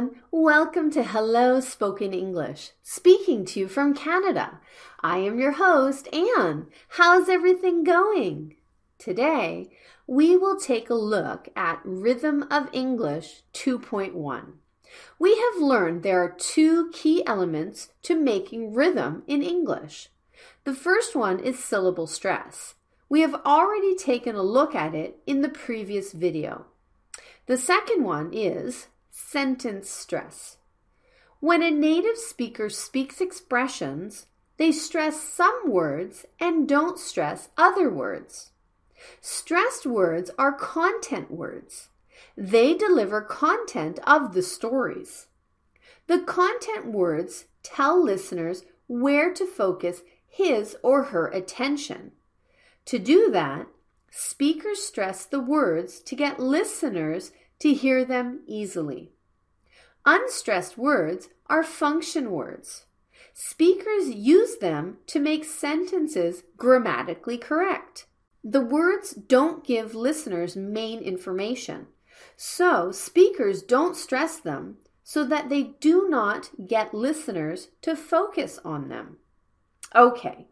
everyone. Welcome to Hello Spoken English, speaking to you from Canada. I am your host, Anne. How's everything going? Today, we will take a look at Rhythm of English 2.1. We have learned there are two key elements to making rhythm in English. The first one is syllable stress. We have already taken a look at it in the previous video. The second one is sentence stress. When a native speaker speaks expressions, they stress some words and don't stress other words. Stressed words are content words. They deliver content of the stories. The content words tell listeners where to focus his or her attention. To do that, speakers stress the words to get listeners to hear them easily. Unstressed words are function words. Speakers use them to make sentences grammatically correct. The words don't give listeners main information, so speakers don't stress them so that they do not get listeners to focus on them. Okay,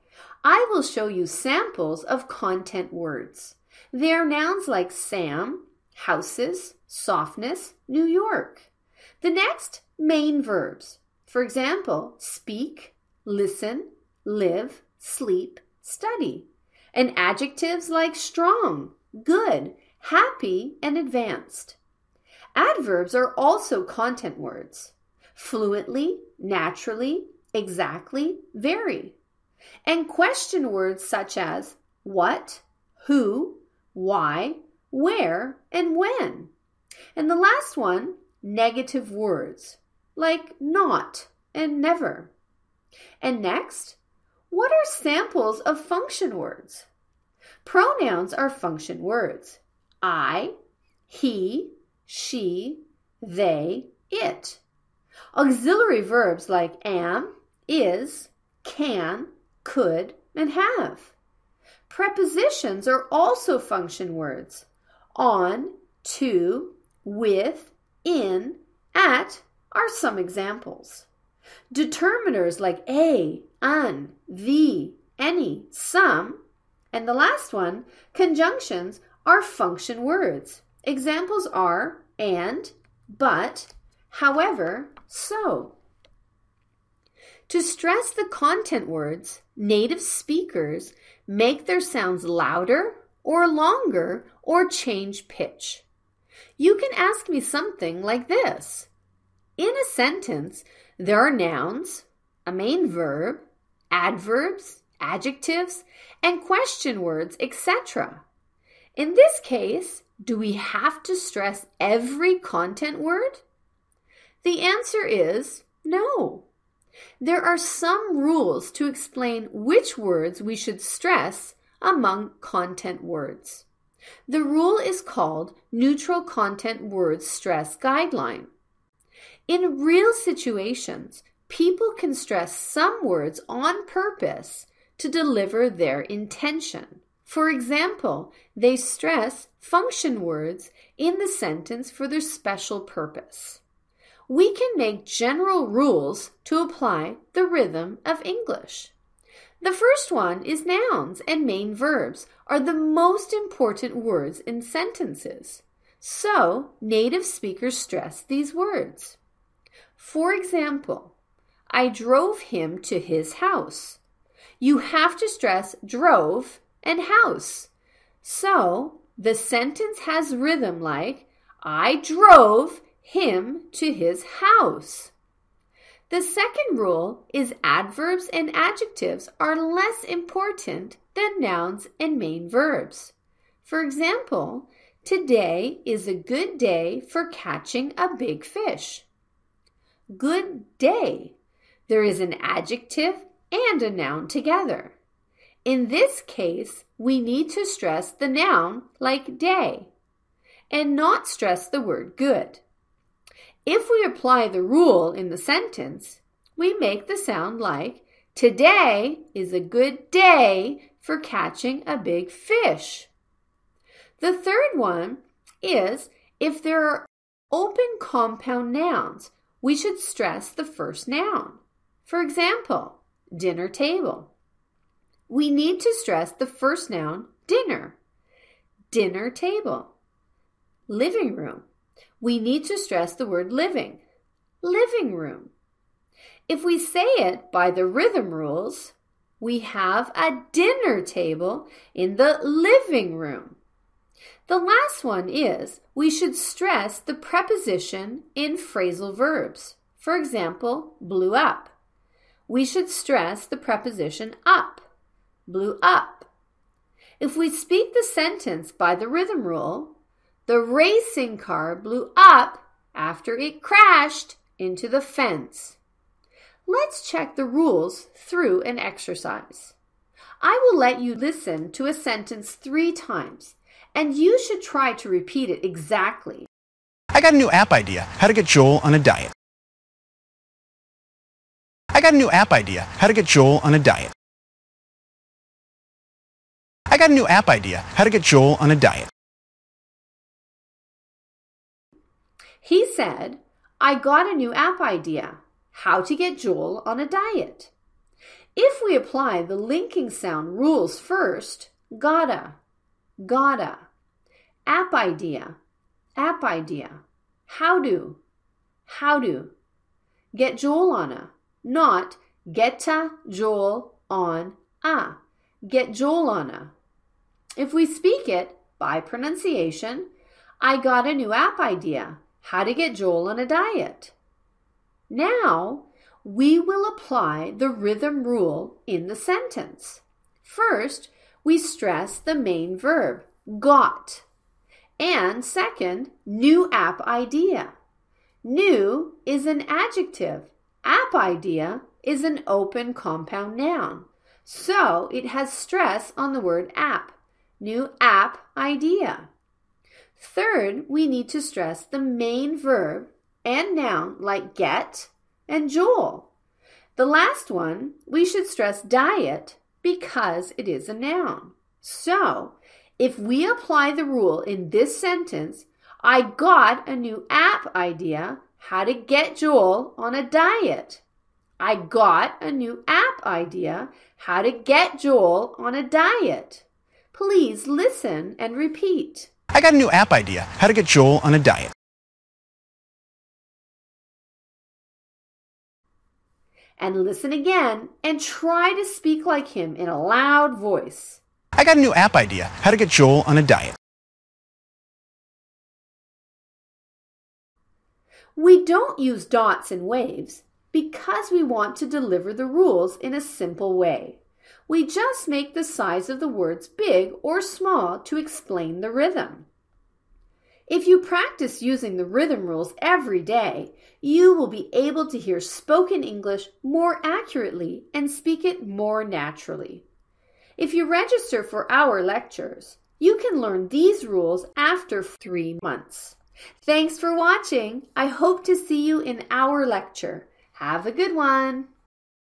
I will show you samples of content words. They are nouns like Sam, houses, softness, New York. The next, main verbs. For example, speak, listen, live, sleep, study. And adjectives like strong, good, happy, and advanced. Adverbs are also content words. Fluently, naturally, exactly, very. And question words such as what, who, why, where, and when. And the last one, negative words like not and never. And next, what are samples of function words? Pronouns are function words. I, he, she, they, it. Auxiliary verbs like am, is, can, could, and have. Prepositions are also function words. On, to, with, in, at are some examples. Determiners like a, an, the, any, some, and the last one, conjunctions, are function words. Examples are and, but, however, so. To stress the content words, native speakers make their sounds louder or longer or change pitch. You can ask me something like this In a sentence, there are nouns, a main verb, adverbs, adjectives, and question words, etc. In this case, do we have to stress every content word? The answer is no. There are some rules to explain which words we should stress among content words. The rule is called Neutral Content Words Stress Guideline. In real situations, people can stress some words on purpose to deliver their intention. For example, they stress function words in the sentence for their special purpose. We can make general rules to apply the rhythm of English. The first one is nouns and main verbs are the most important words in sentences. So, native speakers stress these words. For example, I drove him to his house. You have to stress drove and house. So, the sentence has rhythm like I drove him to his house. The second rule is adverbs and adjectives are less important than nouns and main verbs. For example, today is a good day for catching a big fish. Good day. There is an adjective and a noun together. In this case, we need to stress the noun like day and not stress the word good. If we apply the rule in the sentence, we make the sound like Today is a good day for catching a big fish. The third one is if there are open compound nouns we should stress the first noun. For example, dinner table. We need to stress the first noun, dinner. Dinner table. Living room. We need to stress the word living. Living room. If we say it by the rhythm rules, we have a dinner table in the living room. The last one is we should stress the preposition in phrasal verbs. For example, blew up. We should stress the preposition up. Blew up. If we speak the sentence by the rhythm rule, the racing car blew up after it crashed into the fence. Let's check the rules through an exercise. I will let you listen to a sentence three times, and you should try to repeat it exactly. I got a new app idea how to get Joel on a diet. I got a new app idea how to get Joel on a diet. I got a new app idea how to get Joel on a diet. He said, I got a new app idea how to get Joel on a diet. If we apply the linking sound rules first, gotta, gotta, app idea, app idea, how do, how do, get Joel on a, not getta Joel on a, get Joel on a. If we speak it by pronunciation, I got a new app idea, how to get Joel on a diet. Now, we will apply the rhythm rule in the sentence. First, we stress the main verb, got. And second, new app idea. New is an adjective. App idea is an open compound noun. So it has stress on the word app. New app idea. Third, we need to stress the main verb and noun like get and Joel. The last one, we should stress diet because it is a noun. So, if we apply the rule in this sentence, I got a new app idea how to get Joel on a diet. I got a new app idea how to get Joel on a diet. Please listen and repeat. I got a new app idea how to get Joel on a diet. and listen again and try to speak like him in a loud voice. I got a new app idea how to get Joel on a diet. We don't use dots and waves because we want to deliver the rules in a simple way. We just make the size of the words big or small to explain the rhythm. If you practice using the rhythm rules every day, you will be able to hear spoken English more accurately and speak it more naturally. If you register for our lectures, you can learn these rules after three months. Thanks for watching. I hope to see you in our lecture. Have a good one.